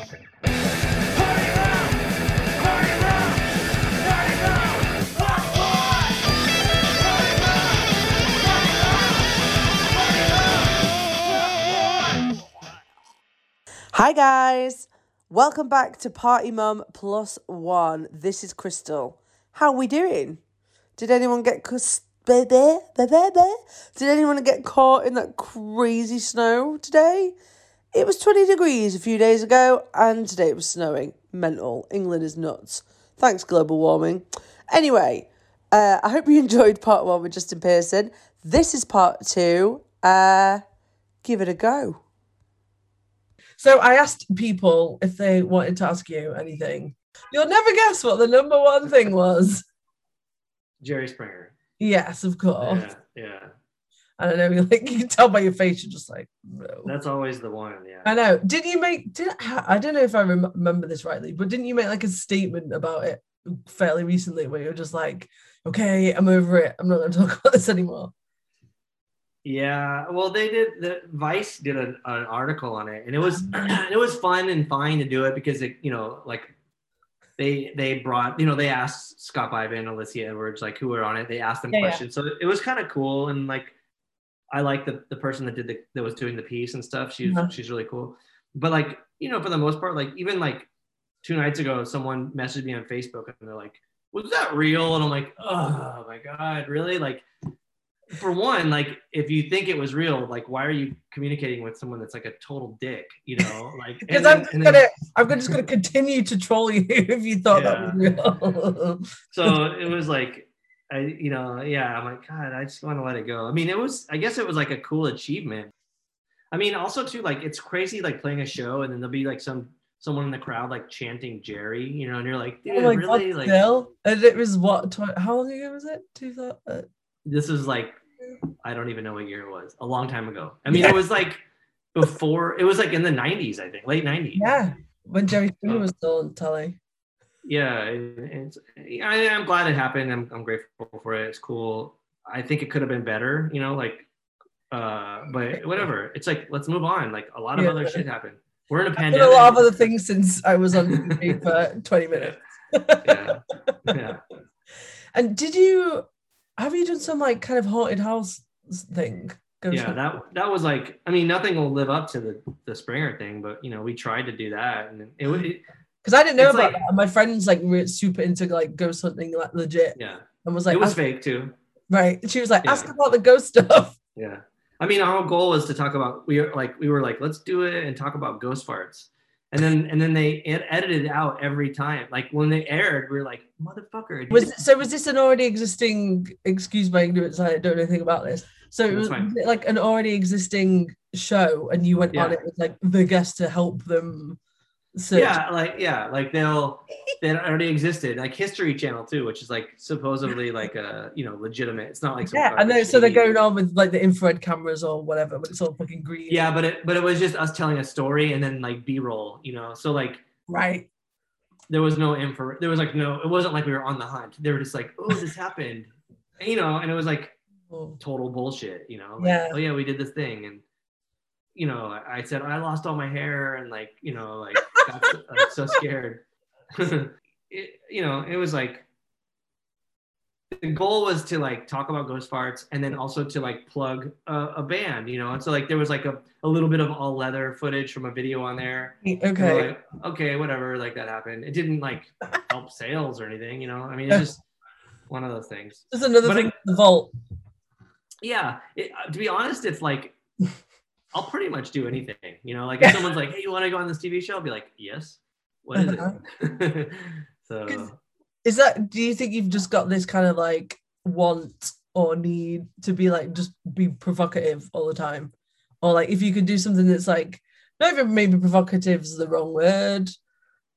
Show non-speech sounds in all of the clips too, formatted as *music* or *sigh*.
Hi guys, welcome back to Party Mum Plus One. This is Crystal. How are we doing? Did anyone get cus-? Did anyone get caught in that crazy snow today? It was 20 degrees a few days ago, and today it was snowing. Mental. England is nuts. Thanks, global warming. Anyway, uh, I hope you enjoyed part one with Justin Pearson. This is part two. Uh, give it a go. So I asked people if they wanted to ask you anything. You'll never guess what the number one thing was. Jerry Springer. Yes, of course. Yeah, yeah. I don't know. You *laughs* like you can tell by your face. You're just like, no. That's always the one. Yeah. I know. Did you make? Did I don't know if I rem- remember this rightly, but didn't you make like a statement about it fairly recently, where you're just like, okay, I'm over it. I'm not going *laughs* to talk about this anymore. Yeah, well, they did. The Vice did an, an article on it, and it was *clears throat* it was fun and fine to do it because it, you know, like they they brought, you know, they asked Scott Ivan and Alicia Edwards like who were on it. They asked them Yeah, yeah. questions, so it was kind of cool and like I like the the person that did the that was doing the piece and stuff. She's Uh-huh. she's really cool, but like you know, for the most part, like even like two nights ago, someone messaged me on Facebook and they're like, "Was that real?" And I'm like, "Oh my god, really?" Like for one, like if you think it was real, like why are you communicating with someone that's like a total dick? You know, like *laughs* Because I'm then- just and then- gonna, I'm just gonna continue to troll you *laughs* if you thought that was real. *laughs* so it was like I, you know, yeah, I'm like, God, I just want to let it go. I mean, it was, I guess it was like a cool achievement. I mean, also too, like it's crazy, like playing a show and then there'll be like some someone in the crowd like chanting Jerry, you know, and you're like, dude, oh really? like? And it was what? Tw- how long ago was it? Two thousand. Uh, this is like, I don't even know what year it was. A long time ago. I mean, Yeah. it was like before. It was like in the '90s, I think, late '90s. Yeah, when Jerry Springer oh. was still on telly. Yeah, it- it's, I, I'm glad it happened. I'm, I'm grateful for it. It's cool. I think it could have been better, you know, like, uh, but whatever. It's like, let's move on. Like a lot of Yeah. other shit happened. We're in a pandemic. a lot of other things since I was on TV for *laughs* 20 minutes. Yeah. *laughs* Yeah. And did you have you done some like kind of haunted house thing? Yeah. That, that was like, I mean, nothing will live up to the, the Springer thing, but you know, we tried to do that and it would, it, Because I didn't know It's about like- that. My friend's like re- super into like ghost hunting, like legit, yeah, and was like, it was fake too. right. She was like, Yeah. ask about the ghost stuff. Yeah. I mean, our goal was to talk about we were like we were like let's do it and talk about ghost farts, and then and then they ed- edited out every time. Like when they aired, we were like motherfucker. Was you-" so? Was this an already existing? Excuse my ignorance. I don't know anything about this. So it was, was it like an already existing show, and you went on it with like the guest to help them. Search. yeah, like yeah, like they'll they already existed. Like History Channel too, which is like supposedly like a you know legitimate. It's not like Yeah, and then so they're going on with like the infrared cameras or whatever, but it's all fucking green. Yeah, but it but it was just us telling a story and then like B roll, you know. So like right. there was no info. There was like no. It wasn't like we were on the hunt. They were just like, oh, this happened, you know. And it was like total bullshit, you know. Like, Yeah. Oh yeah, we did this thing, and you know, I, said I lost all my hair, and like, you know, like, so, like so scared. *laughs* it, you know, it was like the goal was to like talk about ghost farts, and then also to like plug a, a band, you know. And so like there was like a, a little bit of all leather footage from a video on there. Okay. like, okay, whatever, like that happened. It didn't like help sales or anything, you know. I mean, it's *laughs* just one of those things. Just another But thing. it- the vault. yeah it, uh, to be honest it's like *laughs* i'll pretty much do anything you know like if someone's like hey you want to go on this tv show? I'll be like yes. What is uh-huh. it? *laughs* So, Is that? Do you think you've just got this kind of like want or need to be like just be provocative all the time, or like if you could do something that's like not even maybe provocative is the wrong word,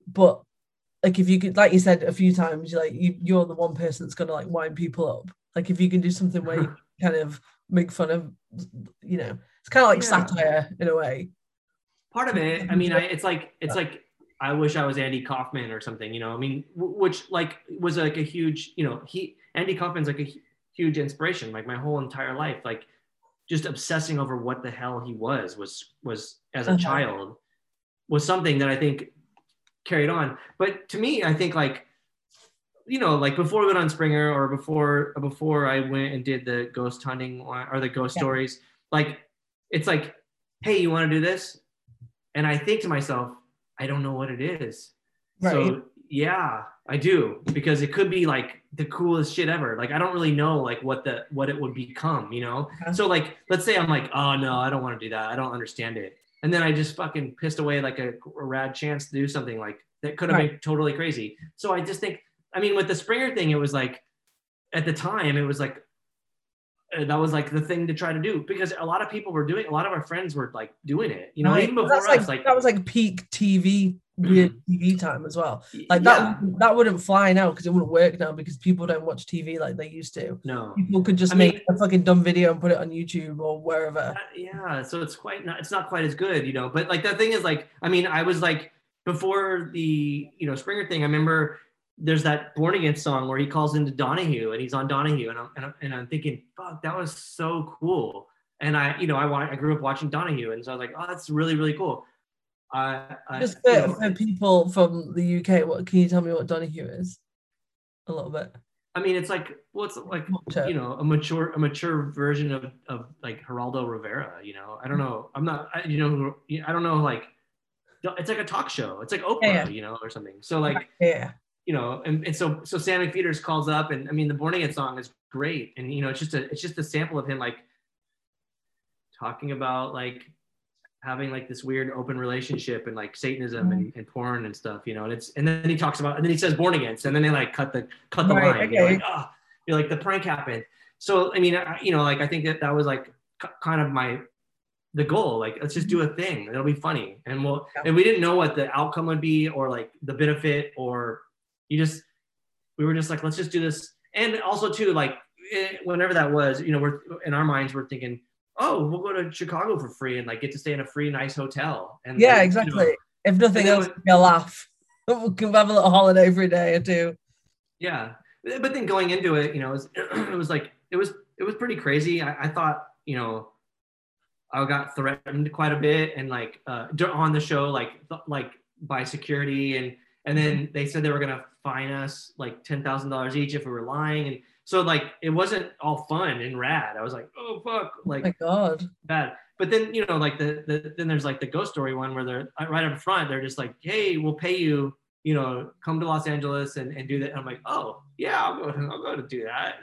but like if you could, like you said a few times, you're like you, you're the one person that's gonna like wind people up. Like if you can do something where you *laughs* kind of make fun of, you know, it's kind of like Yeah. satire in a way. part of it i mean I, it's like it's like i wish i was andy kaufman or something you know i mean which like was like a huge you know he andy kaufman's like a huge inspiration like my whole entire life like just obsessing over what the hell he was was was as a Uh-huh. child was something that i think carried on. But to me, I think like, you know, like before we went on Springer or before before I went and did the ghost hunting or, the ghost Yeah. stories, like it's like, hey, you want to do this? And I think to myself, I don't know what it is. Right. So yeah, I do because it could be like the coolest shit ever. Like I don't really know like what the what it would become, you know. Okay. So like let's say I'm like, oh no, I don't want to do that. I don't understand it. And then I just fucking pissed away like a, a rad chance to do something like that could have been totally crazy. So I just think, I mean, with the Springer thing, it was like at the time it was like uh, that was like the thing to try to do because a lot of people were doing. A lot of our friends were like doing it. You know, Right. even before us, like, like, that was like peak TV weird TV time as well. Like yeah, that that wouldn't fly now because it wouldn't work now because people don't watch TV like they used to. no. People could just I mean- make a fucking dumb video and put it on YouTube or wherever. Uh, yeah so it's quite not it's not quite as good you know but like the thing is like i mean i was like before the you know springer thing i remember there's that Born Against song where he calls into donahue and he's on donahue and i'm and i'm, and I'm thinking fuck that was so cool and i you know i i grew up watching donahue and so i was like oh that's really really cool I, I Just you for, know, for people from the UK, what can you tell me what Donahue is? A little bit. i mean it's like what's like Sure. you know a mature a mature version of of like Geraldo Rivera you know I don't know I'm not I, you know I don't know like it's like a talk show it's like Oprah yeah. you know or something so like Yeah. You know and, and so so Sam McPheeters calls up and I mean the Born Against song is great and you know it's just a it's just a sample of him like talking about like having like this weird open relationship and like Satanism and, mm-hmm. and porn and stuff, you know, and it's and then he talks about and then he says born again, and then they like cut the cut the Right, line. You're like, oh, you're like the prank happened. So I mean, I, you know, like I think that that was like k- kind of my the goal. Like let's just do a thing. It'll be funny, and we'll Yeah. and we didn't know what the outcome would be or like the benefit or you just we were just like let's just do this. And also too like eh, whenever that was, you know, we're in our minds we're thinking oh, we'll go to Chicago for free and like get to stay in a free nice hotel. And Yeah, like, you exactly. know, if nothing else, a laugh. We can have a little holiday a day or two. yeah, but then going into it, you know, it was, *clears throat* it was like it was it was pretty crazy. I, I thought, you know, I got threatened quite a bit, and like uh, on the show, like like by security, and and then they said they were gonna fine us like ten thousand dollars each if we were lying, and so like it wasn't all fun and rad. I was like, oh fuck, like my God. bad. But then you know, like the, the then there's like the ghost story one where they're uh, right up front. They're just like, hey, we'll pay you. You know, come to Los Angeles and, and do that. And I'm like, oh yeah, I'll go. I'll go to do that.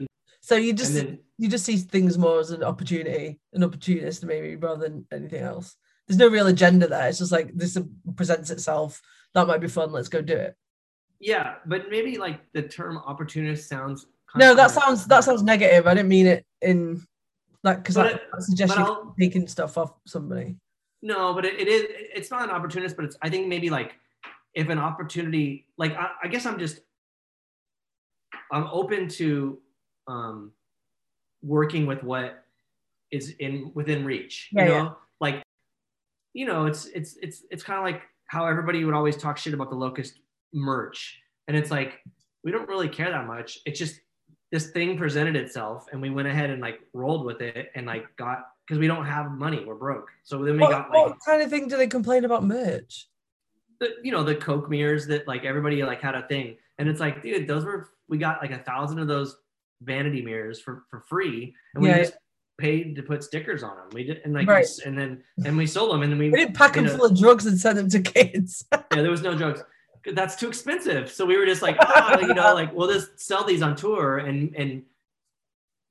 So you just then you just see things more as an opportunity, an opportunist maybe rather than anything else. There's no real agenda there. It's just like this presents itself. That might be fun. Let's go do it. yeah, but maybe like the term opportunist sounds. kind No, that sounds that sounds negative. I didn't mean it in like because But that, it- that suggests but you're I'll- taking stuff off somebody. No, but it, it is. It's not an opportunist, but it's. I think maybe like if an opportunity, like I, I guess I'm just. I'm open to um, working with what is in within reach. Yeah, you know, yeah. like, you know, it's it's it's it's kind of like how everybody would always talk shit about the locust merch, and it's like we don't really care that much. It's just this thing presented itself, and we went ahead and like rolled with it, and like got because we don't have money, we're broke. So then we What, got like what kind of thing do they complain about merch? the you know the coke mirrors that like everybody like had a thing and it's like dude those were we got like a thousand of those vanity mirrors for for free and we Yeah. just paid to put stickers on them we did and like Right. and then and we sold them and then we We didn't pack them know, full of drugs and send them to kids. *laughs* yeah there was no drugs. that's too expensive so we were just like ah, *laughs* you know like we'll just sell these on tour and and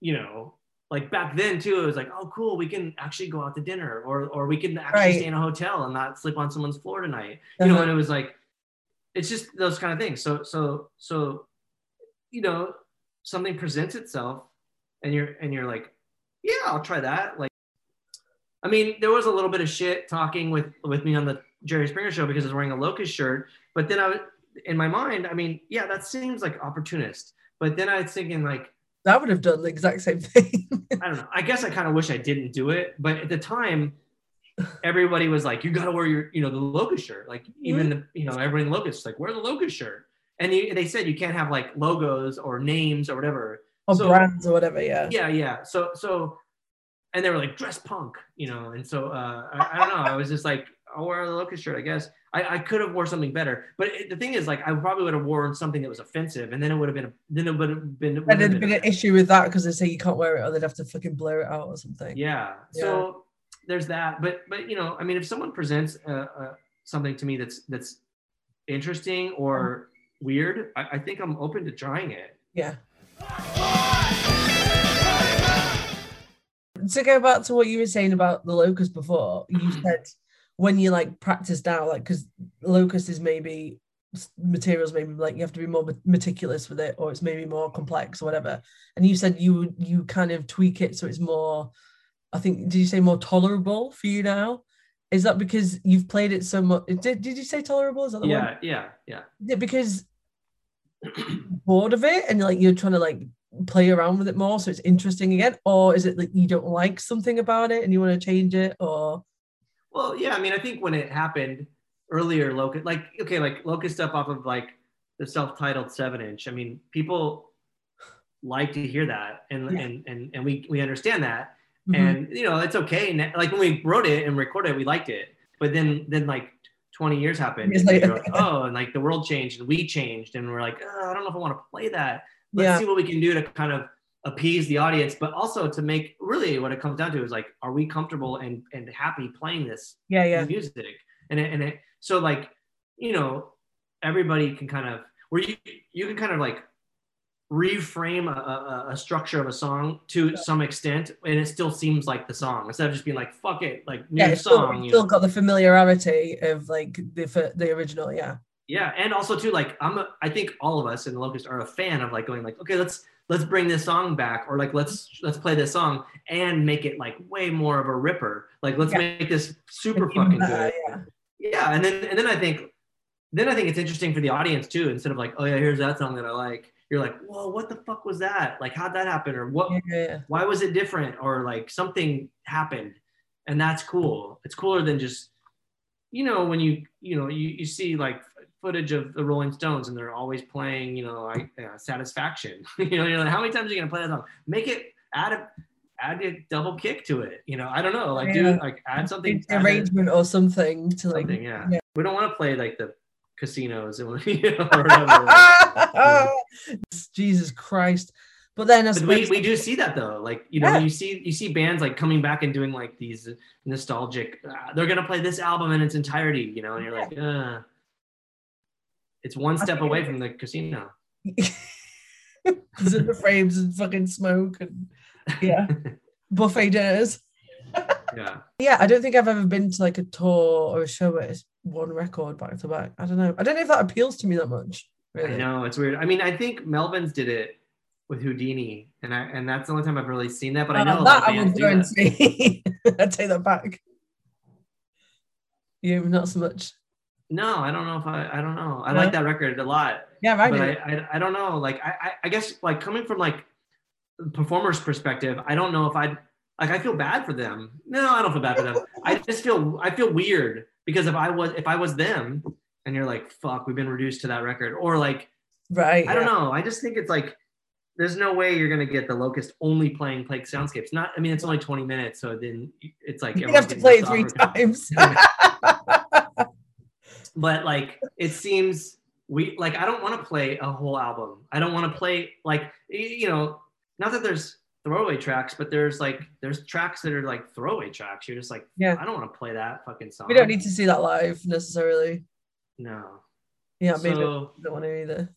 you know like back then too it was like oh cool we can actually go out to dinner or or we can actually Right. stay in a hotel and not sleep on someone's floor tonight you know Uh-huh. and it was like it's just those kind of things so so so you know something presents itself and you're and you're like yeah i'll try that like i mean there was a little bit of shit talking with with me on the jerry springer show because i was wearing a locust shirt but then i was in my mind i mean yeah that seems like opportunist but then i was thinking like I would have done the exact same thing. *laughs* I don't know. I guess I kind of wish I didn't do it, but at the time, everybody was like, "You got to wear your, you know, the locust shirt." Like even mm-hmm. the, you know, everybody in locust like, "Wear the locust shirt." And you, they said you can't have like logos or names or whatever. Or So- brands or whatever, yeah. Yeah, yeah. So, so, and they were like, "Dress punk," you know. And so, uh, I, I don't know. I was just like, "I'll wear the locust shirt," I guess. I, I could have wore something better. But it, the thing is, like, I probably would have worn something that was offensive, and then it would have been, a, then it would have been. would And there'd been an issue with that because they say you can't wear it or they'd have to fucking blur it out or something. Yeah. Yeah. So there's that. But but you know, I mean, if someone presents uh, uh, something to me that's that's interesting or weird, I, I think I'm open to trying it. Yeah. To go back to what you were saying about the locust before, you mm-hmm. said when you like practice now, like because locust is maybe materials maybe like you have to be more meticulous with it or it's maybe more complex or whatever and you said you would you kind of tweak it so it's more i think did you say more tolerable for you now is that because you've played it so much did, did you say tolerable is that the? Yeah, yeah, yeah. Is it because bored of it and like you're trying to like play around with it more so it's interesting again or is it that you don't like something about it and you want to change it or Well, yeah, I mean, I think when it happened earlier, Locust, like, okay, like Locust stuff off of like the self-titled seven inch. I mean, people like to hear that and Yeah. and, and and we we understand that. Mhm. And you know, it's okay. And like when we wrote it and recorded it, we liked it. But then then like 20 years happened. And we later. were like, oh, and like the world changed and we changed. And we're like, oh, I don't know if I want to play that. Let's Yeah. see what we can do to kind of appease the audience, but also to make really what it comes down to is like, are we comfortable and and happy playing this yeah yeah music and it, and it so like you know everybody can kind of where you you can kind of like reframe a, a, a structure of a song to some extent and it still seems like the song instead of just being like fuck it like new yeah it's still, song you still know? got the familiarity of like the the original yeah yeah and also too like i'm a, i think all of us in the locust are a fan of like going like okay let's let's bring this song back or like let's let's play this song and make it like way more of a ripper. Like let's Yeah. make this super fucking good. yeah. Yeah and then and then i think then i think it's interesting for the audience too instead of like oh yeah here's that song that i like you're like whoa what the fuck was that? Like how'd that happen? or what yeah. why was it different? or like something happened and that's cool. It's cooler than just you know when you you know you, you see like footage of the rolling stones and they're always playing you know like uh, satisfaction *laughs* you know like how many times are you gonna play that song make it add a add a double kick to it you know i don't know like Yeah. do like add something add a- arrangement or something to like something yeah. yeah. we don't want to play like the casinos and *laughs* you know, or whatever Jesus Christ. But then but we, we do see that though like you know Yeah. you see you see bands like coming back and doing like these nostalgic uh, they're gonna play this album in its entirety you know and you're like uh it's one I step away from the casino *laughs* in the frames and fucking smoke and yeah, *laughs* buffet dinners. yeah Yeah, I don't think I've ever been to like a tour or a show where it's one record back to back. I don't know. I don't know if that appeals to me that much. Really. i know it's weird i mean i think Melvins did it with houdini and i and that's the only time i've really seen that but i Uh, know a lot that of I would go and see. *laughs* I take that back. You not so much. No i don't know if i i don't know i No? like that record a lot Yeah, I but. I, I I don't know. Like I, I I guess like coming from like performer's perspective, I don't know if I'd like I feel bad for them. No, I don't feel bad for them. *laughs* I just feel I feel weird because if I was if I was them and you're like fuck, we've been reduced to that record, or like right. I don't yeah. know. I just think it's like there's no way you're gonna get the locust only playing Plague Soundscapes. Not I mean it's only 20 minutes, so then it's like You have to play it three off *laughs* *laughs* but like it seems we like i don't want to play a whole album i don't want to play like you know not that there's throwaway tracks but there's like there's tracks that are like throwaway tracks you're just like Yeah. i don't want to play that fucking song we don't need to see that live necessarily. no Yeah, maybe so don't want to either.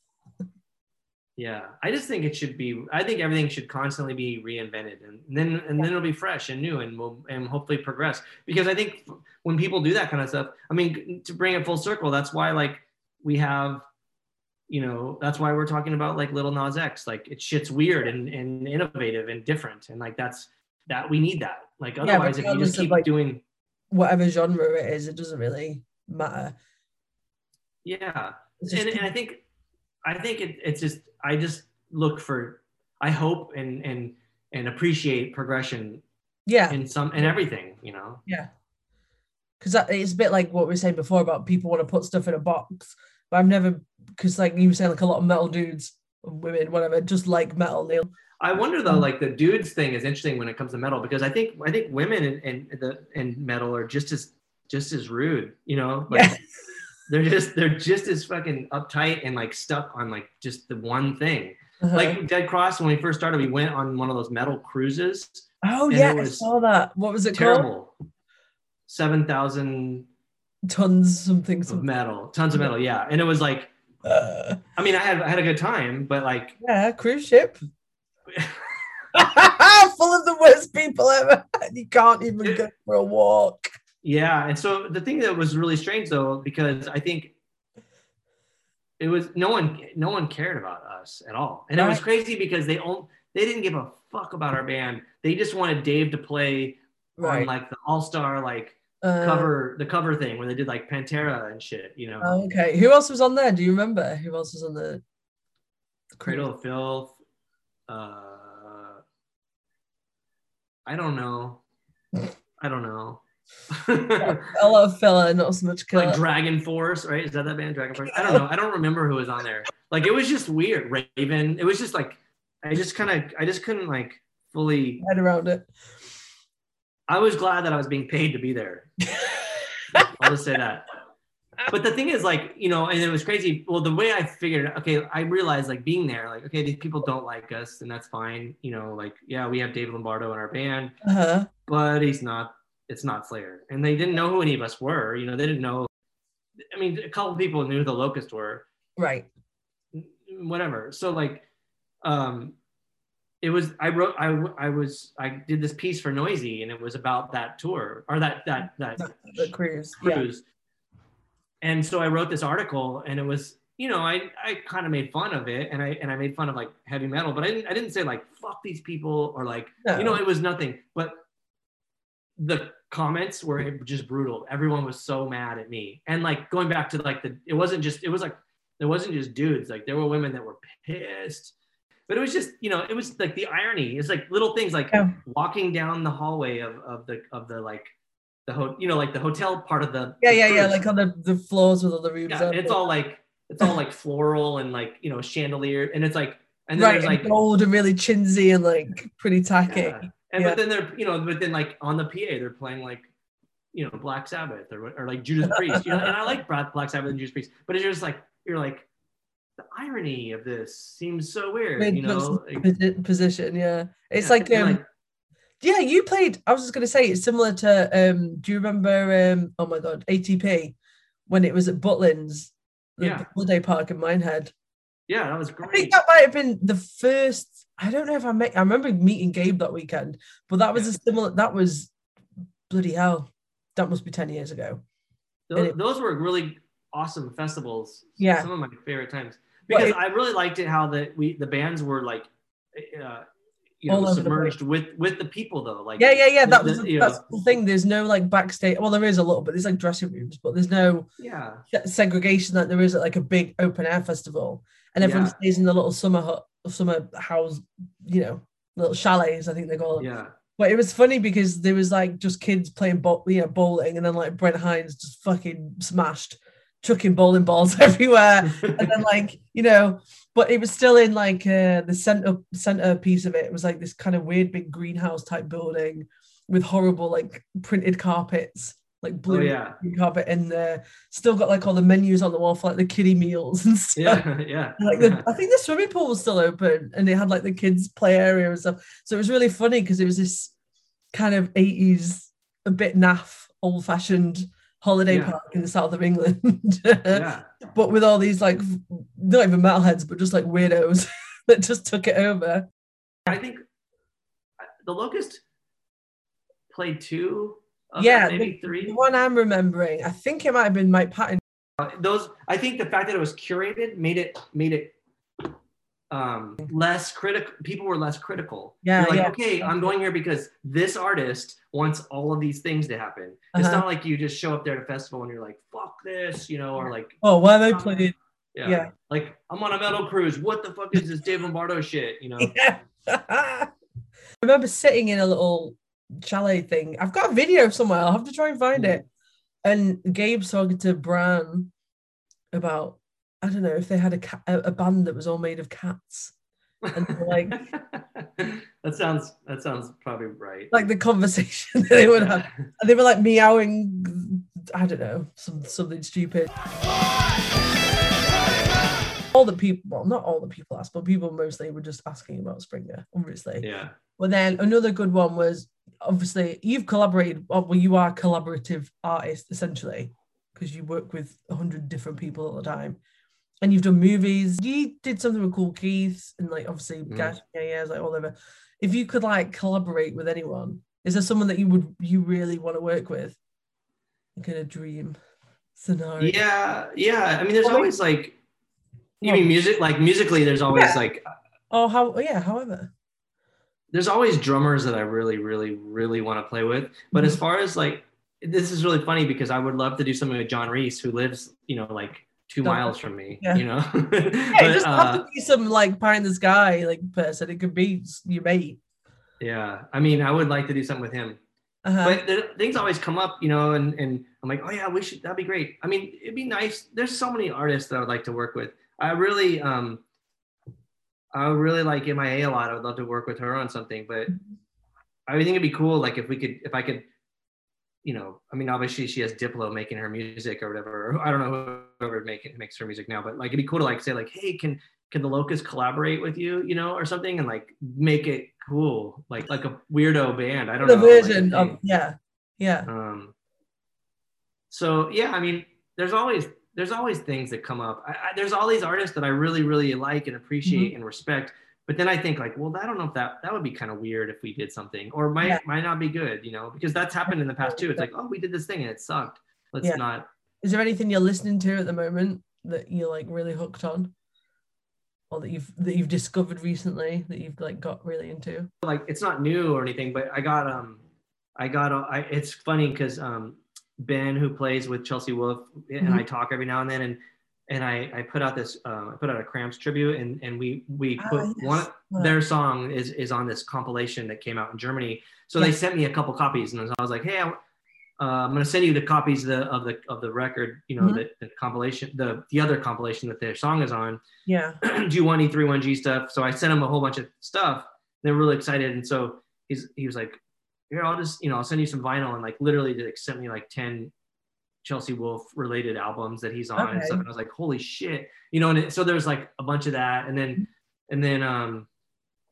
Yeah i just think it should be i think everything should constantly be reinvented and then and then it'll be fresh and new and will and hopefully progress. Because i think when people do that kind of stuff i mean to bring it full circle that's why like we have you know that's why we're talking about like Lil Nas X. Like it shit's weird and, and innovative and different and like that's that we need that. Like otherwise if you just keep like- doing Whatever genre it is, it doesn't really matter. yeah and, and I think I think it, it's just I just look for I hope and and and appreciate progression yeah, in some in everything, you know. yeah. Because it's a bit like what we were saying before about people want to put stuff in a box, but I've never because like you were saying, like a lot of metal dudes, women, whatever, just like metal. They I wonder though, like the dudes thing is interesting when it comes to metal because I think I think women in, in the in metal are just as just as rude, you know. Like, Yeah. They're just they're just as fucking uptight and like stuck on like just the one thing. Uh-huh. Like Dead Cross, when we first started, we went on one of those metal cruises. oh yeah, I saw that. What was it called? Terrible. Seven thousand Tons something of metal, tons of metal, yeah. And it was like, Uh, I mean, I had I had a good time, but like, yeah, cruise ship. *laughs* *laughs* Full of the worst people ever. *laughs* You can't even go for a walk. Yeah, and so the thing that was really strange though, because I think it was no one no one cared about us at all, and it was crazy because they all they didn't give a fuck about our band. They just wanted Dave to play on like the all star like Uh, cover the cover thing where they did like Pantera and shit, you know, oh, okay. Who else was on there? Do you remember? Who else was on the Cradle of Filth. Uh, I don't know. *laughs* I don't know. Lot of fella, not so much like Dragon Force, right? Is that that band, Dragon Force? I don't know. I don't remember who was on there. Like it was just weird. Raven. It was just like I just kind of I just couldn't like fully. head around it. I was glad that I was being paid to be there. I'll just say that. But the thing is, like you know, and it was crazy. Well, the way I figured, okay, I realized like being there, like okay, these people don't like us, and that's fine. You know, like yeah, we have David Lombardo in our band, Uh-huh. but he's not it's not slayer and they didn't know who any of us were you know they didn't know i mean a couple people knew who the locust were Right. whatever so like um it was i wrote i i was i did this piece for Noisey and it was about that tour or that that that The, the cruise. Yeah. cruise and so i wrote this article and it was you know i i kind of made fun of it and i and i made fun of like heavy metal but i didn't i didn't say like fuck these people or like No. you know it was nothing but the comments were just brutal everyone was so mad at me and like going back to like the it wasn't just it was like it wasn't just dudes like there were women that were pissed but it was just you know it was like the irony it's like little things like Yeah. walking down the hallway of, of the of the like the ho- you know like the hotel part of the Yeah, the yeah, yeah. Like on the, the floors with all the rooms. yeah, it's all like it's all like floral and like you know chandelier and it's like and then right, there's and gold and really chinsy and like pretty tacky. yeah. And Yeah. but then they're you know but then like on the PA they're playing like you know Black Sabbath or, or like Judas *laughs* Priest you know and I like Black Sabbath and Judas Priest but it's just like you're like the irony of this seems so weird Weird you know like, position, yeah. It's yeah, like um yeah, you played I was just gonna say it's similar to um do you remember um oh my god, ATP when it was at Butlins, the Yeah. holiday park in Minehead. Yeah that was great. I think that might have been the first. I don't know if I met. I remember meeting Gabe that weekend, but that was Yeah. a similar. That was bloody hell. That must be ten years ago. those, it- those were really awesome festivals Yeah. some of my favorite times because it- I really liked it how the we the bands were like uh, you know submerged with with the people though like Yeah, yeah, yeah. That was you that's know, the thing. There's no like backstage. Well, there is a little, but there's like dressing rooms, but there's no yeah segregation that there is at like a big open air festival, and everyone Yeah. stays in the little summer hut, summer house, you know, little chalets. I think they call them. yeah But it was funny because there was like just kids playing bo- you know, bowling, and then like Brent Hinds just fucking smashed, chucking bowling balls *laughs* everywhere, and then like you know, but it was still in like uh, the center center piece of it. It was like this kind of weird big greenhouse type building with horrible like printed carpets, like blue oh yeah carpet, and uh, still got like all the menus on the wall for like the kiddie meals and *laughs* stuff. yeah *laughs* yeah Like the, I think the swimming pool was still open, and they had like the kids' play area and stuff. So it was really funny because it was this kind of eighties, a bit naff, old-fashioned holiday Yeah. park in the south of England, *laughs* yeah but with all these like not even metalheads, but just like weirdos that just took it over. I think uh, the Locust played two. Yeah, maybe The three. one I'm remembering, I think it might have been Mike Patton. Those I think the fact that it was curated made it made it um less critical people were less critical Yeah, You're like yeah. okay i'm going here because this artist wants all of these things to happen it's Uh-huh. not like you just show up there at a festival and you're like fuck this you know or like Oh, why are they played? yeah, Yeah. like i'm on a metal cruise what the fuck is this dave lombardo shit you know *laughs* Yeah. *laughs* I remember sitting in a little chalet thing. I've got a video somewhere. I'll have to try and find it. And Gabe's talking to Bran about I don't know if they had a cat, a, band that was all made of cats, and like *laughs* that sounds that sounds probably right like the conversation *laughs* that they would have. *laughs* And they were like meowing I don't know, some something stupid. All the people, well, not all the people asked, but people mostly were just asking about Springer, obviously. Yeah. But then another good one was obviously you've collaborated, well, you are a collaborative artist essentially, because you work with a hundred different people all the time. And you've done movies. You did something with Kool Keith and like obviously Mhm. Gash, yeah, yeah, like all over. If you could like collaborate with anyone, is there someone that you would you really want to work with? Like in a dream scenario. Yeah. Yeah. I mean, there's Well, always like, you Well- mean music? Like musically, there's always Yeah. like, Oh how yeah, however. There's always drummers that I really, really, really want to play with. But as Mhm. far as like, this is really funny because I would love to do something with John Reis, who lives, you know, like two Don't- miles from me. Yeah. You know. *laughs* Yeah, but, uh, have to be some like pie in the sky like person. It could be your mate. yeah. I mean, I would like to do something with him. Uh-huh. but the, things always come up, you know, and and I'm like, oh yeah, we should. That'd be great. I mean, it'd be nice. There's so many artists that I would like to work with. I really, um, I would really like MIA a lot. I would love to work with her on something, but I would think it'd be cool, like if we could, if I could, you know, I mean, obviously she has Diplo making her music or whatever. I don't know whoever make, makes her music now, but like it'd be cool to like say like, hey, can can the Locust collaborate with you, you know, or something, and like make it cool, like like a weirdo band. I don't the know. like a version of yeah. Yeah. Um, so yeah, I mean, there's always there's always things that come up. I, I, there's all these artists that I really really like and appreciate Mm-hmm. and respect. But then I think like, well, I don't know if that that would be kind of weird if we did something, or might Yeah. might not be good, you know, because that's happened in the past too. It's like, oh, we did this thing and it sucked. Let's Yeah. not. Is there anything you're listening to at the moment that you're like really hooked on? Or that you've that you've discovered recently that you've like got really into? like it's not new or anything, but I got um I got a- I it's funny because um Ben who plays with Chelsea Wolfe and Mhm. I talk every now and then and and I I put out this um I put out a Cramps tribute and and we we Ah, put yes. one their song is is on this compilation that came out in Germany. So they sent me a couple copies and I was like, hey, I, uh, I'm gonna send you the copies of the of the of the record, you know, Mhm. the, the compilation, the the other compilation that their song is on Yeah. *clears throat* do you want E31G stuff? So I sent him a whole bunch of stuff. They're really excited. And so he's he was like, Here, I'll just, you know, I'll send you some vinyl and like literally like sent me like 10 Chelsea Wolfe related albums that he's on and stuff. And I was like, holy shit. You know, and it, so there's like a bunch of that. And then and then um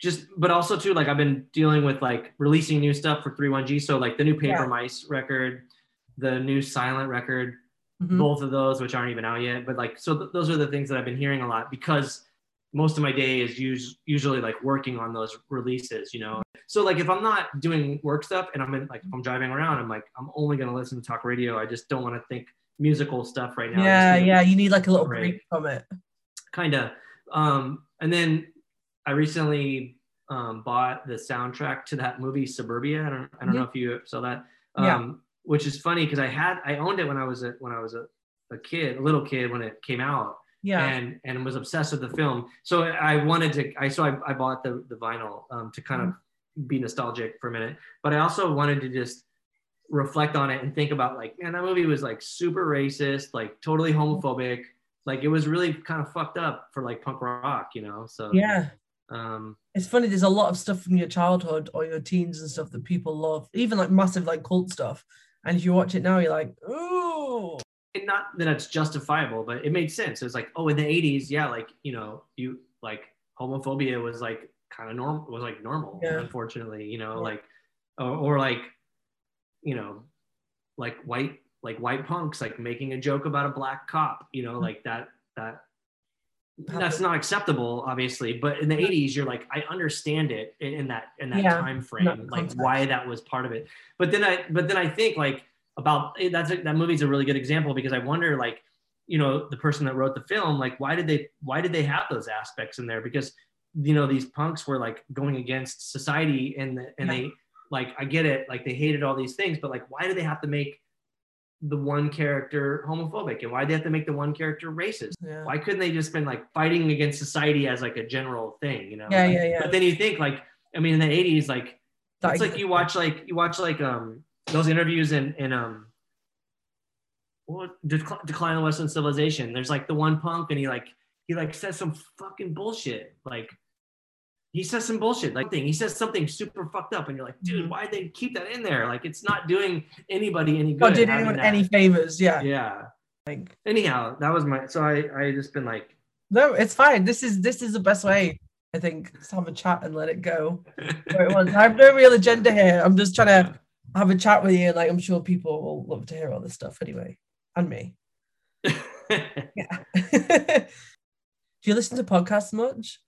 just but also too, like I've been dealing with like releasing new stuff for 31G. So like the new Paper Yeah. Mice record, the new Silent record, Mhm. both of those which aren't even out yet but like so th- those are the things that i've been hearing a lot because most of my day is us- usually like working on those releases you know so like if i'm not doing work stuff and i'm in like if i'm driving around i'm like i'm only going to listen to talk radio i just don't want to think musical stuff right now Yeah, yeah. You need like a little Right. break from it. kind of um and then i recently um bought the soundtrack to that movie suburbia i don't i don't know if you saw that um Yeah. which is funny because i had i owned it when i was a when i was a, a kid a little kid when it came out Yeah. and and was obsessed with the film so i wanted to i so i, I bought the the vinyl um to kind of be nostalgic for a minute but i also wanted to just reflect on it and think about like man that movie was like super racist like totally homophobic like it was really kind of fucked up for like punk rock you know so yeah. um It's funny, there's a lot of stuff from your childhood or your teens and stuff that people love, even like massive like cult stuff. And if you watch it now, you're like, ooh. It, not that it's justifiable but it made sense it was like oh in the 80s yeah like you know you like homophobia was like kind of normal was like normal Yeah. unfortunately you know Yeah. like or, or like you know like white like white punks like making a joke about a black cop you know like that that that's not acceptable obviously but in the 80s you're like i understand it in, in that in that Yeah, time frame like context. why that was part of it but then i but then i think like about eh, that's a, that movie's a really good example because i wonder like you know the person that wrote the film like why did they why did they have those aspects in there because you know these punks were like going against society and the, and Yeah. they like i get it like they hated all these things but like why do they have to make the one character homophobic and why do they have to make the one character racist Yeah. why couldn't they just been like fighting against society as like a general thing you know Yeah, yeah, yeah. but then you think like i mean in the 80s like it's like you watch like you watch like um those interviews in in um what Dec- decline of western civilization there's like the one punk and he like he like says some fucking bullshit like he says some bullshit like thing. He says something super fucked up, and you're like, dude, Mhm. why'd they keep that in there? Like, it's not doing anybody any good. God did anyone that. any favors? Yeah. Yeah. Like Anyhow, that was my. So I I just been like, no, it's fine. This is this is the best way. I think just have a chat and let it go. *laughs* Where it was. I have no real agenda here. I'm just trying to have a chat with you. Like I'm sure people will love to hear all this stuff anyway, and me. *laughs* Yeah. *laughs* Do you listen to podcasts much?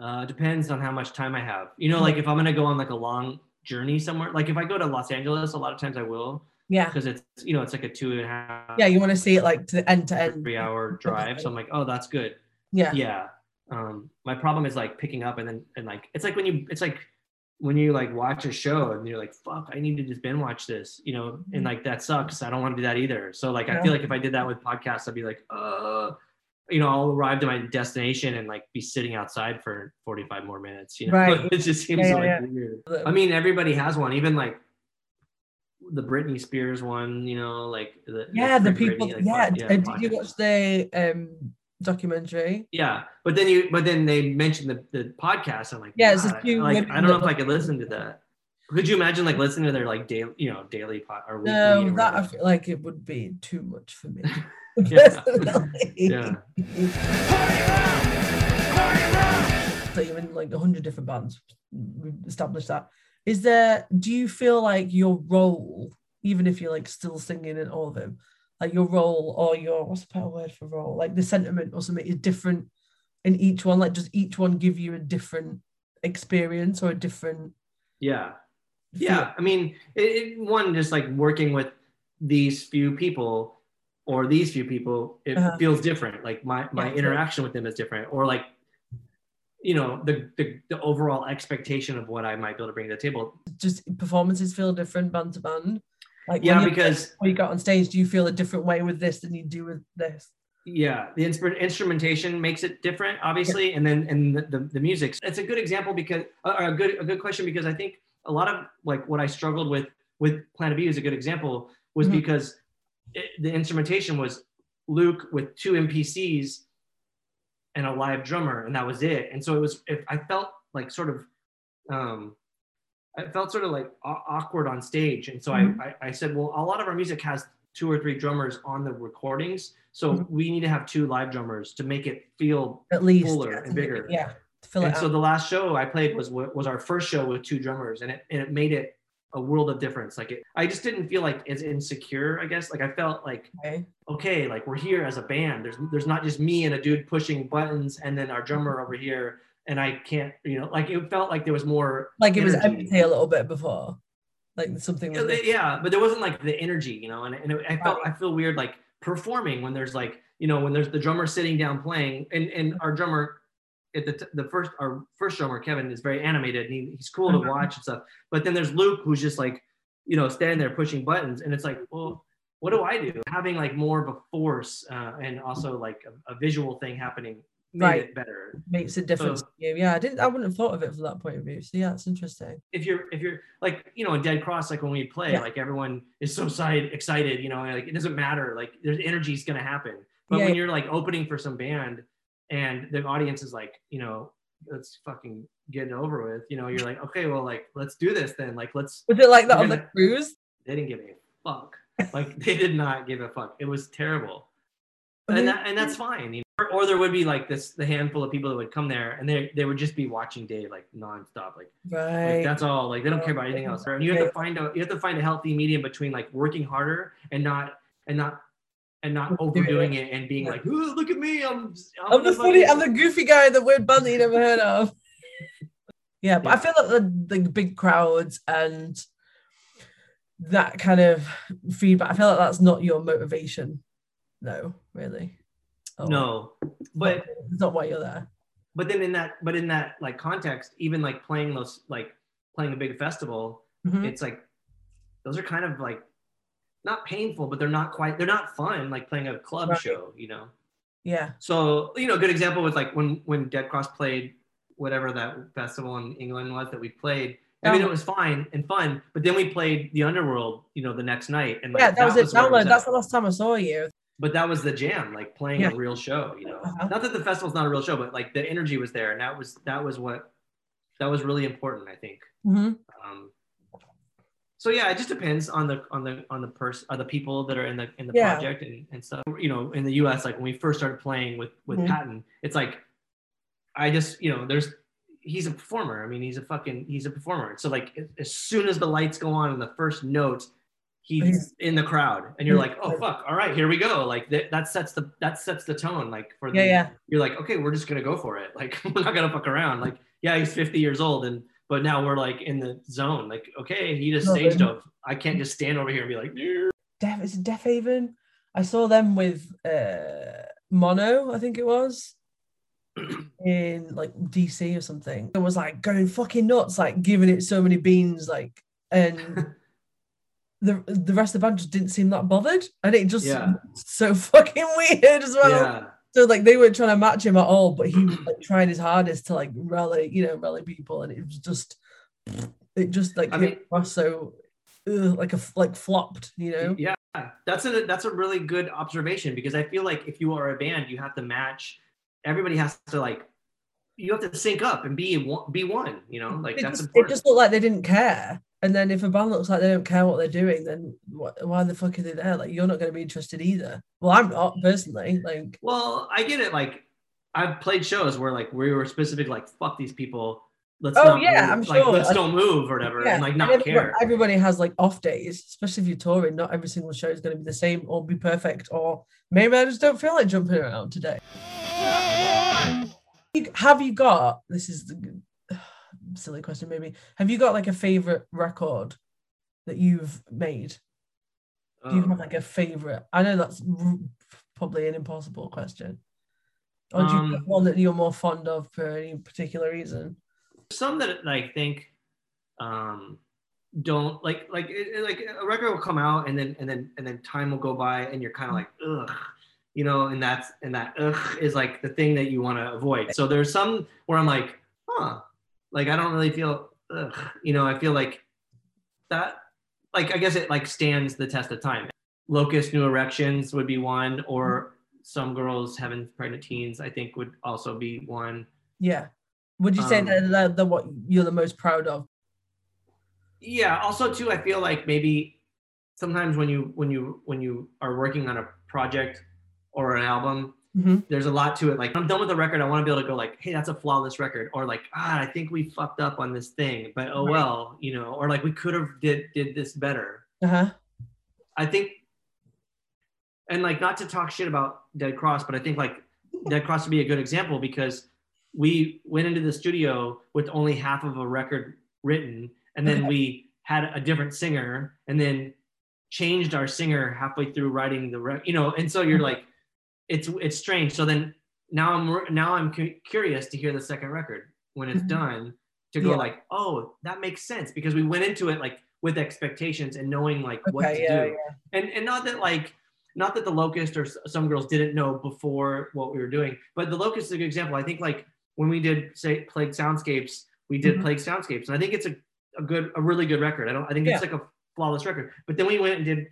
Uh, depends on how much time I have. You know, like if I'm gonna go on like a long journey somewhere, like if I go to Los Angeles, a lot of times I will Yeah. because it's you know it's like a two and a half, Yeah, you want to see it like to the end to end. three hour *laughs* drive. So I'm like, oh, that's good. Yeah. Yeah. Um, my problem is like picking up and then and like it's like when you it's like when you like watch a show and you're like, fuck, I need to just binge watch this, you know, and like that sucks. I don't want to do that either. So like I feel like if I did that with podcasts, I'd be like, uh you know, I'll arrive to my destination and like be sitting outside for 45 more minutes. You know, Right. *laughs* it just seems Yeah, yeah, like yeah. weird. I mean, everybody has one, even like the Britney Spears one, you know, like the Yeah, the Free people. Britney, like, yeah. did you watch the um documentary? Yeah, but then you, but then they mentioned the, the podcast. I'm like, Yeah, it's just like I don't know if I could listen to that. Could you imagine like listening to their like daily, you know, daily pod or weekly? No, or that I feel like it would be too much for me. *laughs* Yeah. *laughs* yeah, So you're in like a hundred different bands. We've established that. Is there? Do you feel like your role, even if you're like still singing in all of them, like your role or your what's the better word for role, like the sentiment or something is different in each one? Like, does each one give you a different experience or a different? yeah, feel? yeah. I mean, it, it, one just like working with these few people or these few people, it Uh-huh. feels different. Like my my Yeah, interaction with them is different, or like. You know the, the the overall expectation of what I might be able to bring to the table. Just performances feel different band to band. Like Yeah, when because when you got on stage, do you feel a different way with this than you do with this? yeah the instru- instrumentation makes it different obviously and then and the, the, the music it's a good example because a good a good question because i think a lot of like what i struggled with with planet b is a good example was Mhm. because it, the instrumentation was luke with two mpcs and a live drummer and that was it and so it was if i felt like sort of um i felt sort of like awkward on stage and so Mhm. I, I said well a lot of our music has two or three drummers on the recordings so Mhm. we need to have two live drummers to make it feel At least Fuller yeah, and to make it- bigger. Yeah, and so the last show i played was was our first show with two drummers and it, and it made it a world of difference like it i just didn't feel like as insecure i guess like i felt like Okay. okay like we're here as a band there's there's not just me and a dude pushing buttons and then our drummer over here and i can't you know like it felt like there was more Like it was empty a little bit before. Like something Yeah, yeah, but there wasn't like the energy, you know, and, and it, I felt. I feel weird like performing when there's like you know when there's the drummer sitting down playing and and our drummer at the t- the first our first drummer Kevin is very animated and he, he's cool Mhm. to watch and stuff, but then there's Luke who's just like you know standing there pushing buttons and it's like well what do I do having like more of a force uh, and also like a, a visual thing happening made Right. it better makes a difference. So- to you. Yeah, I didn't. I wouldn't have thought of it from that point of view. So yeah, it's interesting. if you're if you're like you know in dead cross like when we play Yeah. like everyone is so side excited you know like it doesn't matter like there's energy is gonna happen but Yeah. when you're like opening for some band and the audience is like you know let's fucking get it over with you know you're like okay well like let's do this then like let's Was it like that on the gonna- cruise? they didn't give a fuck like they did not give a fuck it was terrible And that, and that's fine you know? or, or there would be like this the handful of people that would come there and they they would just be watching Dave like nonstop like Right. like that's all. Like they don't care about anything else. And you have to find out. You have to find a healthy medium between like working harder and not and not and not Overdoing it and being like, "Ooh, look at me, I'm. I'm the funny. I'm the goofy guy the weird bunny you never heard of. *laughs* yeah, but I feel like the, the big crowds and that kind of feedback. I feel like that's not your motivation. No, really. Oh, no, but it's not why you're there. but then in that but in that like context, even like playing those like playing a big festival, Mhm. it's like those are kind of like not painful, but they're not quite they're not fun like playing a club Right. show, you know. Yeah. So you know, a good example was like when when Dead Cross played whatever that festival in England was that we played. I mean, Oh. it was fine and fun, but then we played the Underworld, you know, the next night, and like, yeah, that was it. where Download. at. That's the last time I saw you. But that was the jam, like playing Yeah. a real show, you know. Uh-huh. Not that the festival's not a real show, but like the energy was there, and that was that was what that was really important, I think. Mhm. Um, so yeah, it just depends on the on the on the person, the people that are in the in the Yeah. project and, and stuff. You know, in the U.S., like when we first started playing with with Mhm. Patton, it's like I just you know there's he's a performer. I mean, he's a fucking he's a performer. So like as soon as the lights go on and the first note, he's He's- in the crowd, and you're like, oh fuck, all right, here we go. Like that, that sets the that sets the tone. Like for the Yeah, yeah. you're like, okay, we're just gonna go for it. Like *laughs* we're not gonna fuck around. Like yeah, he's 50 years old, and but now we're like in the zone. Like okay, he just No, stage but- dove. I can't just stand over here and be like, "Yeah." Def is it Deafheaven? I saw them with uh Mono, I think it was. *clears throat* In like DC or something. It was like going fucking nuts, like giving it so many beans, like and *laughs* the the rest of the band just didn't seem that bothered. And it just Yeah. so *laughs* fucking weird as well. yeah, So like they weren't trying to match him at all, but he was like trying his hardest to like rally, you know, rally people, and it was just it just like I hit mean- across so ugh, like a like flopped, you know. yeah. That's a that's a really good observation because I feel like if you are a band, you have to match. Everybody has to like. You have to sync up and be one. Be one. You know, like it that's just, it just looked like they didn't care. And then if a band looks like they don't care what they're doing, then what, why the fuck are they there? Like you're not going to be interested either. Well, I'm not personally. Like Well, I get it. Like I've played shows where like we were specific, like fuck these people. Let's Oh, not yeah, move. I'm like sure. let's Like- don't move or whatever, yeah, and like and not everybody, care. everybody has like off days, especially if you're touring. Not every single show is going to be the same or be perfect. Or maybe I just don't feel like jumping around today. *laughs* Have you got? This is the silly question. Maybe have you got like a favorite record that you've made? Do you Um, have like a favorite? I know that's r- probably an impossible question. Or do you have Um, one that you're more fond of for any particular reason? some that I think um don't like like it- like a record will come out and then and then and then time will go by and you're kind of like ugh you know and that's and that ugh is like the thing that you want to avoid so there's some where i'm like huh like i don't really feel ugh you know i feel like that like i guess it like stands the test of time locust new erections would be one or some girls heaven's pregnant teens i think would also be one Yeah. Would you say Um, that they're the what you're the most proud of? yeah also too i feel like maybe sometimes when you when you when you are working on a project or an album Mhm. there's a lot to it like i'm done with the record i want to be able to go like hey that's a flawless record or like ah i think we fucked up on this thing but oh Right. well you know or like we could have did did this better Uh-huh. i think and like not to talk shit about dead cross but i think like dead cross would be a good example because we went into the studio with only half of a record written and then Okay. we had a different singer and then changed our singer halfway through writing the record you know and so you're Mhm. like it's it's strange. So then now i'm now i'm cu- curious to hear the second record when it's Mhm. done to go Yeah. like oh that makes sense because we went into it like with expectations and knowing like what Okay, to yeah, do. and and not that like not that the locust or some girls didn't know before what we were doing but the locust is a good example. I think like when we did say plague soundscapes we did Mhm. plague soundscapes. And i think it's a, a good a really good record. I don't i think it's like a flawless record. But then we went and did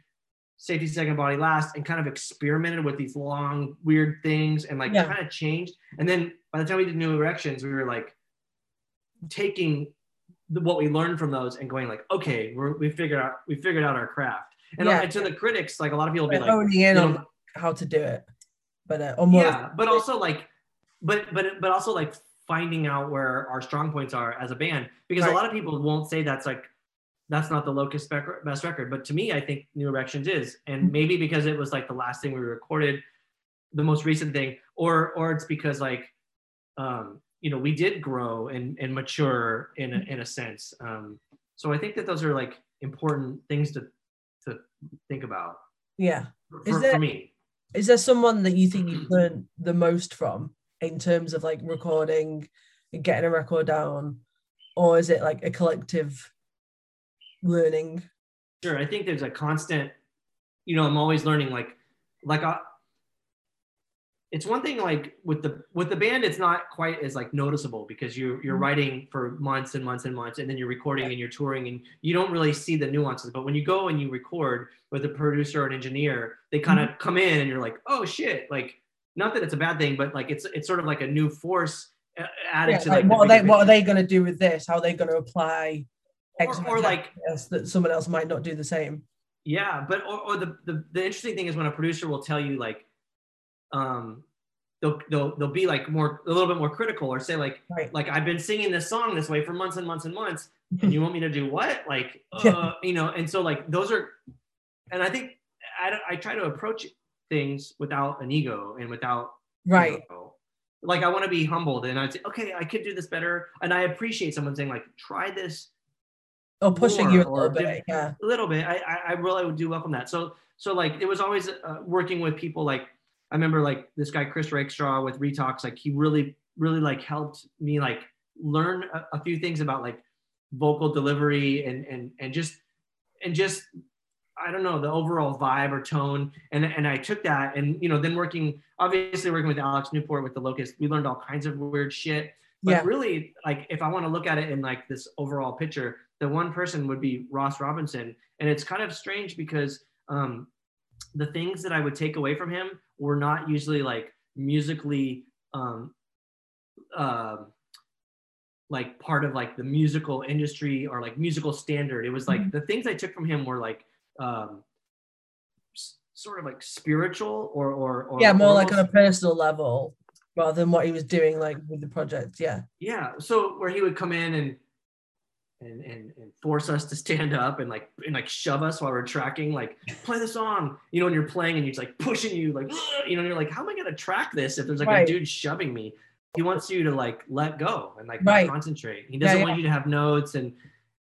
safety second body last and kind of experimented with these long weird things and like Yeah. kind of changed and then by the time we did new erections we were like taking the, what we learned from those and going like okay we're, we figured out we figured out our craft and, Yeah. and to the critics like a lot of people be Like, honing in you on how to do it. But uh, more yeah but also like but but but also like finding out where our strong points are as a band because Right. a lot of people won't say that's like that's not the locust best record but to me i think new erections is and Mhm. maybe because it was like the last thing we recorded the most recent thing or or it's because like um you know we did grow and and mature in a, in a sense um so i think that those are like important things to to think about yeah. for, Is for there- me Is there someone that you think you've learned *clears throat* the most from in terms of like recording and getting a record down? Or is it like a collective learning? Sure, I think there's a constant. You know, I'm always learning. Like, like I, it's one thing like with the with the band it's not quite as like noticeable because you you're Mhm. writing for months and months and months and then you're recording and you're touring and you don't really see the nuances but when you go and you record with a producer or an engineer they kind of come in and you're like oh shit like not that it's a bad thing but like it's it's sort of like a new force uh, added Yeah, to like, like, the what are they what are they going to do with this? How are they going to apply or, or like that someone else might not do the same? Yeah, but or, or the, the the interesting thing is when a producer will tell you like, um, they'll they'll they'll be like more a little bit more critical or say like Right. like I've been singing this song this way for months and months and months, *laughs* and you want me to do what? Like, uh, you know, and so like those are, and I think I I try to approach things without an ego and without you Right. know, like I want to be humbled and I'd say okay I could do this better and I appreciate someone saying like try this Or pushing you a little bit. Yeah. a little bit. I, I, I really would do welcome that. So, so like it was always uh, working with people. Like I remember like this guy Chris Rakestraw with Retox. Like he really, really like helped me like learn a, a few things about like vocal delivery and and and just and just I don't know the overall vibe or tone. And and I took that and you know then working obviously working with Alex Newport with the Locust, we learned all kinds of weird shit. But Yeah. really, like if I want to look at it in like this overall picture, the one person would be Ross Robinson, and it's kind of strange because um, the things that I would take away from him were not usually like musically, um, um like part of like the musical industry or like musical standard. It was like Mhm. the things I took from him were like um, s- sort of like spiritual or or, or Yeah, more or like on a personal level rather than what he was doing like with the project. Yeah. yeah so where he would come in and and and, and force us to stand up and like and like shove us while we're tracking like play the song you know when you're playing and he's like pushing you like you know you're like how am i going to track this if there's like Right. a dude shoving me he wants you to like let go and like Right. concentrate he doesn't Yeah, want you to have notes and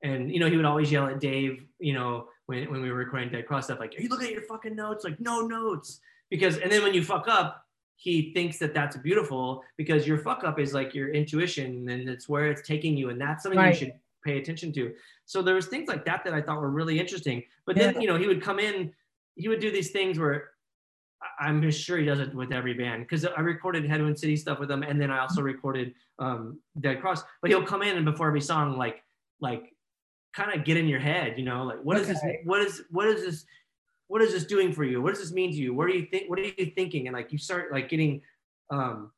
and you know he would always yell at dave you know when, when we were recording dead cross stuff like are you looking at your fucking notes like no notes because and then when you fuck up he thinks that that's beautiful because your fuck up is like your intuition and it's where it's taking you and that's something Right. you should pay attention to so there was things like that that i thought were really interesting but then Yeah. you know he would come in he would do these things where i'm sure he does it with every band because i recorded head wound city stuff with him and then i also recorded um dead cross but he'll come in and before every song like like kind of get in your head you know like what is this what is what is this what is this doing for you? What does this mean to you? What are you think? What are you thinking? And like you start like getting um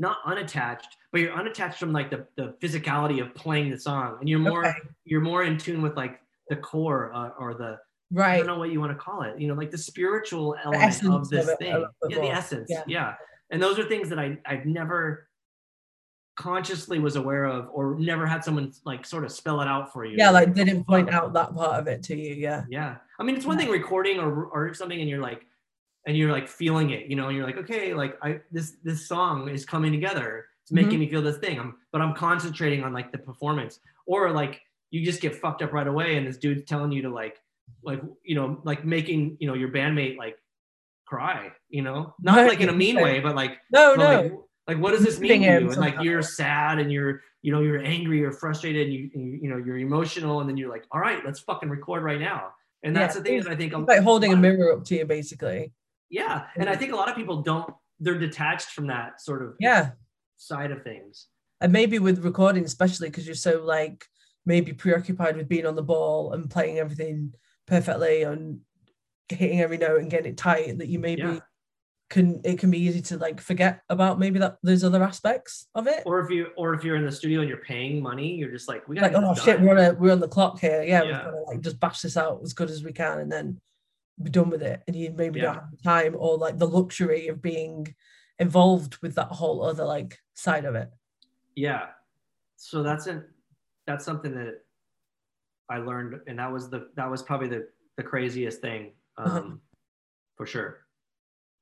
not unattached, but you're unattached from like the, the physicality of playing the song. And you're more Okay. you're more in tune with like the core uh, or the right. I don't know what you want to call it, you know, like the spiritual element essence of this of it, thing. of yeah, the essence. Yeah. Yeah. And those are things that I I've never consciously was aware of or never had someone like sort of spell it out for you. Yeah, like didn't point out that part of it to you. Yeah. Yeah. I mean, it's one thing recording or or something and you're like and you're like feeling it, you know, and you're like, okay, like I this this song is coming together. It's making mm-hmm. me feel this thing. I'm but I'm concentrating on like the performance. Or like you just get fucked up right away and this dude's telling you to like like you know, like making, you know, your bandmate like cry, you know? Not like in a mean way, but like No, but, no. like, like what does this mean to you? And like you're sad and you're you know you're angry or frustrated and you you, you know you're emotional and then you're like all right let's fucking record right now and that's Yeah, the thing that I think It's like holding a mirror up to you, basically. Yeah and I think a lot of people don't they're detached from that sort of Yeah. side of things And maybe with recording, especially because you're so like maybe preoccupied with being on the ball and playing everything perfectly and hitting every note and getting it tight that you maybe Yeah. can it can be easy to like forget about maybe that those other aspects of it. or if you or if you're in the studio and you're paying money you're just like we gotta like, oh shit, done. we're on a, we're on the clock here. Yeah, we've Yeah. got to like just bash this out as good as we can and then be done with it. And you maybe Yeah. don't have the time or like the luxury of being involved with that whole other like side of it. yeah so that's an that's something that I learned and that was the that was probably the the craziest thing um Uh-huh. for sure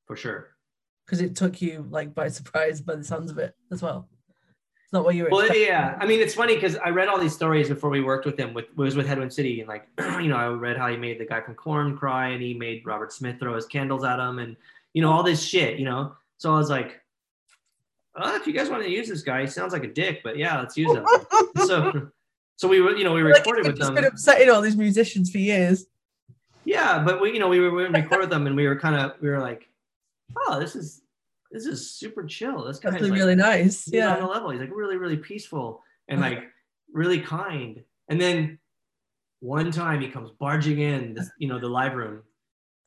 for sure Because it took you like by surprise by the sounds of it as well. It's not what you were Well, expecting. yeah. I mean, it's funny because I read all these stories before we worked with him. With was with Head Wound City, and like, *clears throat* you know, I read how he made the guy from Korn cry, and he made Robert Smith throw his candles at him, and you know, all this shit. You know, so I was like, oh, if you guys want to use this guy, he sounds like a dick, but yeah, let's use him. *laughs* so, so we were, you know, we recorded with them. been upsetting all these musicians for years. Yeah, but we, you know, we were we recorded with them, and we were kind of, we were like, oh, this is this is super chill. This guy's like, really nice. he's on Yeah. the level. He's like really, really peaceful and like really kind. And then one time he comes barging in, this, you know, the live room,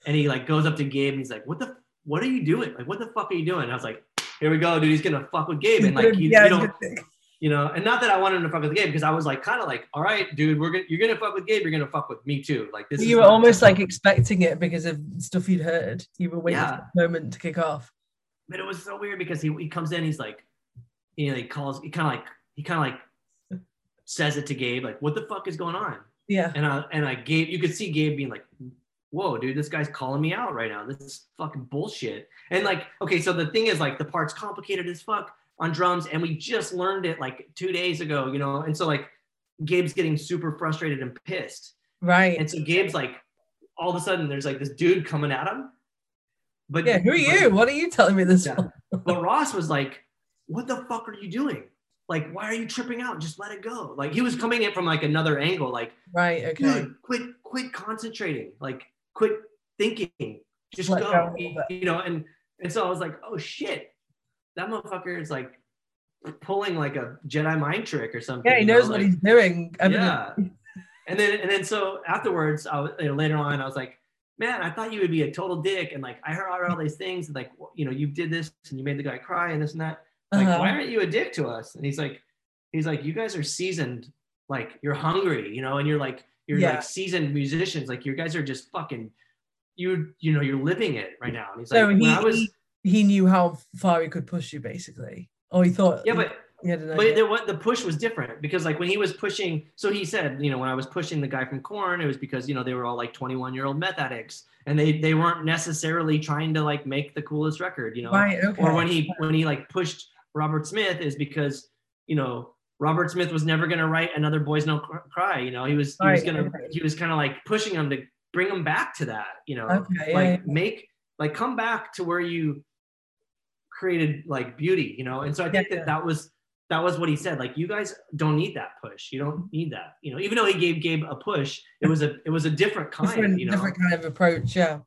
and he like goes up to Gabe and he's like, "What the? What are you doing? Like, what the fuck are you doing?" And I was like, "Here we go, dude. He's gonna fuck with Gabe." And like, *laughs* you, yeah, you don't, you know, and not that I wanted him to fuck with Gabe because I was like, kind of like, "All right, dude, we're gonna, you're gonna fuck with Gabe. You're gonna fuck with me too." Like this. is you were almost like expecting it because of stuff you'd heard. You were waiting Yeah. for the moment to kick off. But it was so weird because he, he comes in, he's like, you know he like calls, he kind of like, he kind of like says it to Gabe, like, what the fuck is going on? Yeah. And I, and I Gabe, you could see Gabe being like, whoa, dude, this guy's calling me out right now. This is fucking bullshit. And like, okay, so the thing is like the part's complicated as fuck on drums, and we just learned it like two days ago, you know? And so like Gabe's getting super frustrated and pissed. Right. And so Gabe's like, all of a sudden there's like this dude coming at him. But yeah. Who are but- you? What are you telling me this Yeah. *laughs* but Ross was like, "What the fuck are you doing? Like, why are you tripping out? Just let it go." Like he was coming in from like another angle, like, Right. Okay. "Dude, quit, quit concentrating. Like, quit thinking. Just Let go." go a little bit. You know, and and so I was like, "Oh shit, that motherfucker is like pulling like a Jedi mind trick or something." Yeah, he you know, knows what like- he's doing. yeah. And then and then so afterwards, I was you know, later on, I was like, man, I thought you would be a total dick, and like I heard all these things, and like you know, you did this and you made the guy cry and this and that. Like, Uh-huh. why aren't you a dick to us? And he's like, he's like, you guys are seasoned, like you're hungry, you know, and you're like you're Yeah. like seasoned musicians, like you guys are just fucking, you you know, you're living it right now. And he's So like, he, was, he he knew how far he could push you, basically. Oh, he thought. yeah, but an But idea. the, the push was different because like when he was pushing, so he said, you know, when I was pushing the guy from Korn, it was because you know they were all like 21 year old meth addicts, and they they weren't necessarily trying to like make the coolest record, you know. right. Okay. Or when he when he like pushed Robert Smith is because you know Robert Smith was never gonna write another Boys No Cr- Cry, you know. He was he was gonna he was kind of like pushing him to bring him back to that, you know Okay. Yeah, like make like come back to where you created like beauty you know and so i think Yeah. that that was that was what he said like you guys don't need that push you don't need that you know even though he gave gabe a push it was a it was a different kind different, you know different kind of approach. Yeah.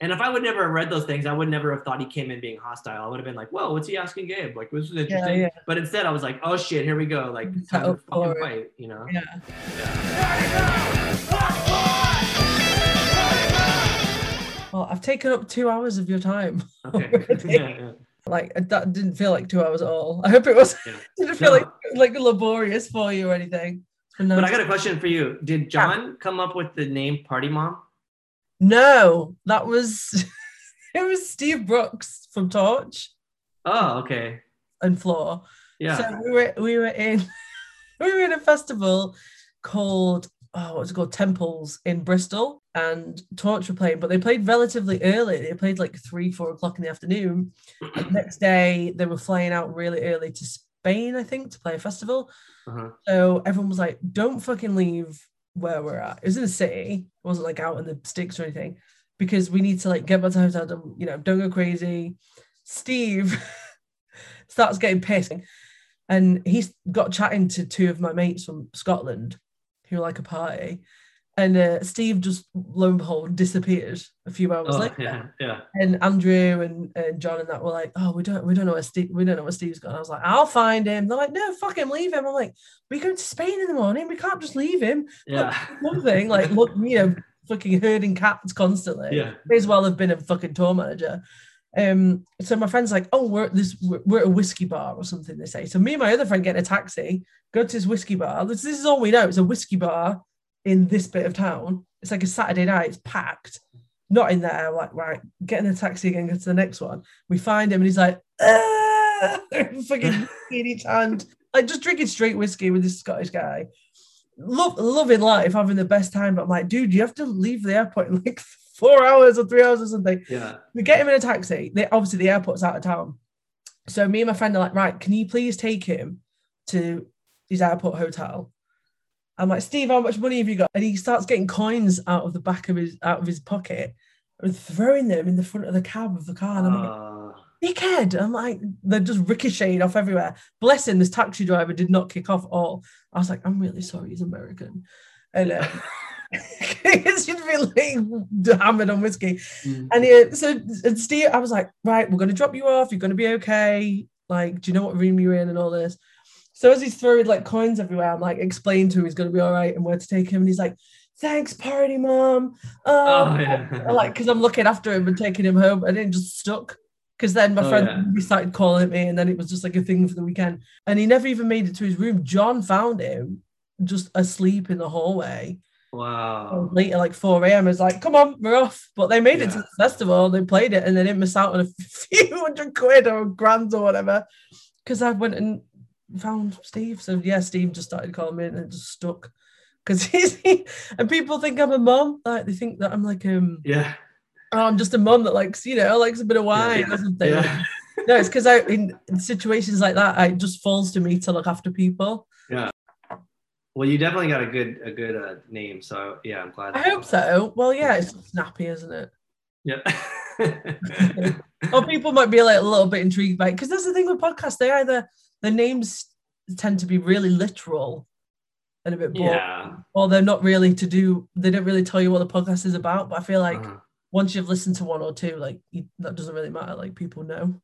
and if i would never have read those things i would never have thought he came in being hostile i would have been like whoa what's he asking gabe like this is interesting yeah. but instead i was like oh shit here we go like time to fucking fight you know Yeah. Well, I've taken up two hours of your time. okay *laughs* *laughs* yeah, yeah. Like that didn't feel like two hours at all. I hope it was. Yeah. *laughs* didn't feel No. like like laborious for you or anything. It's been but i got a question for you did john come up with the name party mom No, that was *laughs* it was Steve Brooks from Torche oh okay and Floor. yeah So we were we were in *laughs* we were in a festival called oh what's it called Temples in Bristol and Torche were playing, but they played relatively early. They played like three, four o'clock in the afternoon. And the next day they were flying out really early to Spain, I think, to play a festival. uh-huh. So everyone was like, don't fucking leave where we're at. It was in the city. It wasn't like out in the sticks or anything. Because we need to like get back to the hotel, don't, you know, don't go crazy. Steve *laughs* starts getting pissed. And he's got chatting to two of my mates from Scotland who like a party. And uh, Steve just lo and behold disappeared a few hours Oh, later yeah, yeah. and Andrew and, and John and that were like, oh, we don't we don't know where Steve we don't know where Steve's gone. I was like, I'll find him. They're like, no, fuck him, leave him. I'm like, we go to Spain in the morning. We can't just leave him. Yeah. Something like look, you know, fucking herding cats constantly. Yeah. May as well have been a fucking tour manager. Um, so my friend's like, oh, we're at this, we're, at a whiskey bar or something. They say. So me and my other friend get in a taxi, go to this whiskey bar. This, this is all we know. It's a whiskey bar in this bit of town. It's like a Saturday night. It's packed. Not in there. Like, right, get in a taxi again. Go to the next one. We find him, and he's like, *laughs* fucking in each hand, like just drinking straight whiskey with this Scottish guy. Love, loving life, having the best time. But I'm like, dude, you have to leave the airport in like four hours or three hours or something. Yeah. We get him in a taxi. They obviously the airport's out of town. So me and my friend are like, right, can you please take him to his airport hotel? I'm like, Steve, how much money have you got? And he starts getting coins out of the back of his out of his pocket and throwing them in the front of the cab of the car. And I'm like, Uh, dickhead. I'm like, they're just ricocheting off everywhere. Bless him, this taxi driver did not kick off at all. I was like, I'm really sorry, he's American. And um, *laughs* because you'd be like hammered on whiskey. Mm. And he, so and Steve, I was like, right, we're gonna drop you off. You're gonna be okay. Like, do you know what room you're in and all this? So as he's throwing like coins everywhere, I'm like explain to him he's gonna be all right and where to take him. And he's like, thanks, party mom. Oh, Um, yeah. like because I'm looking after him and taking him home, and it just stuck. Because then my Oh, friend yeah. started calling me, and then it was just like a thing for the weekend. And he never even made it to his room. John found him just asleep in the hallway wow. late at like 4 a.m. It's like, come on, we're off. But they made it to the festival, they played it, and they didn't miss out on a *laughs* few hundred quid or grand or whatever. Because I went and found Steve. So yeah, Steve just started calling me and it just stuck. Because *laughs* he's he, and people think I'm a mum. Like they think that I'm like um Yeah. oh, I'm just a mum that likes, you know, likes a bit of wine or something. Yeah. No, it's because I in, situations like that, I- it just falls to me to look after people. Well, you definitely got a good a good uh, name. So yeah, I'm glad. I hope so. Well, yeah, it's snappy, isn't it? Yeah. *laughs* or people might be like a little bit intrigued by it because that's the thing with podcasts they either the names tend to be really literal and a bit boring yeah. or they're not really to do they don't really tell you what the podcast is about but i feel like Uh-huh. once you've listened to one or two like you, that doesn't really matter like people know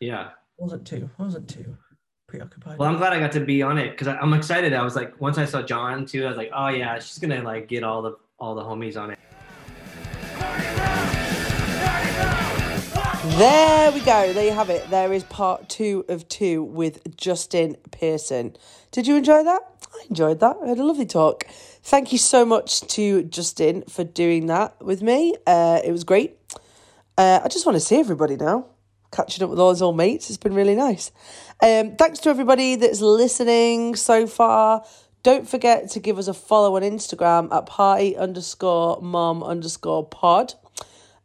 Yeah. I wasn't two. i wasn't too preoccupied Well, I'm glad I got to be on it because I'm excited. I was like, once I saw John too, I was like, oh yeah, she's gonna like get all the all the homies on it. There we go. There you have it. There is part two of two with Justin Pearson. Did you enjoy that? I enjoyed that. I had a lovely talk. Thank you so much to Justin for doing that with me. Uh, it was great. Uh, I just want to see everybody now. Catching up with all his old mates. It's been really nice. Um, thanks to everybody that's listening so far. Don't forget to give us a follow on Instagram at party underscore mom underscore pod.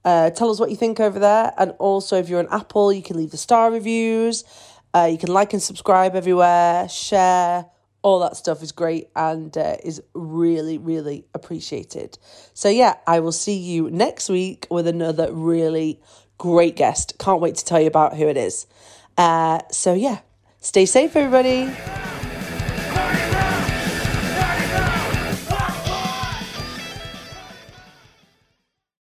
Uh, tell us what you think over there. And also, if you're on Apple, you can leave the star reviews. Uh, you can like and subscribe everywhere, share. All that stuff is great and uh, is really, really appreciated. So, yeah, I will see you next week with another really great guest. Can't wait to tell you about who it is. Uh, so, yeah, stay safe, everybody.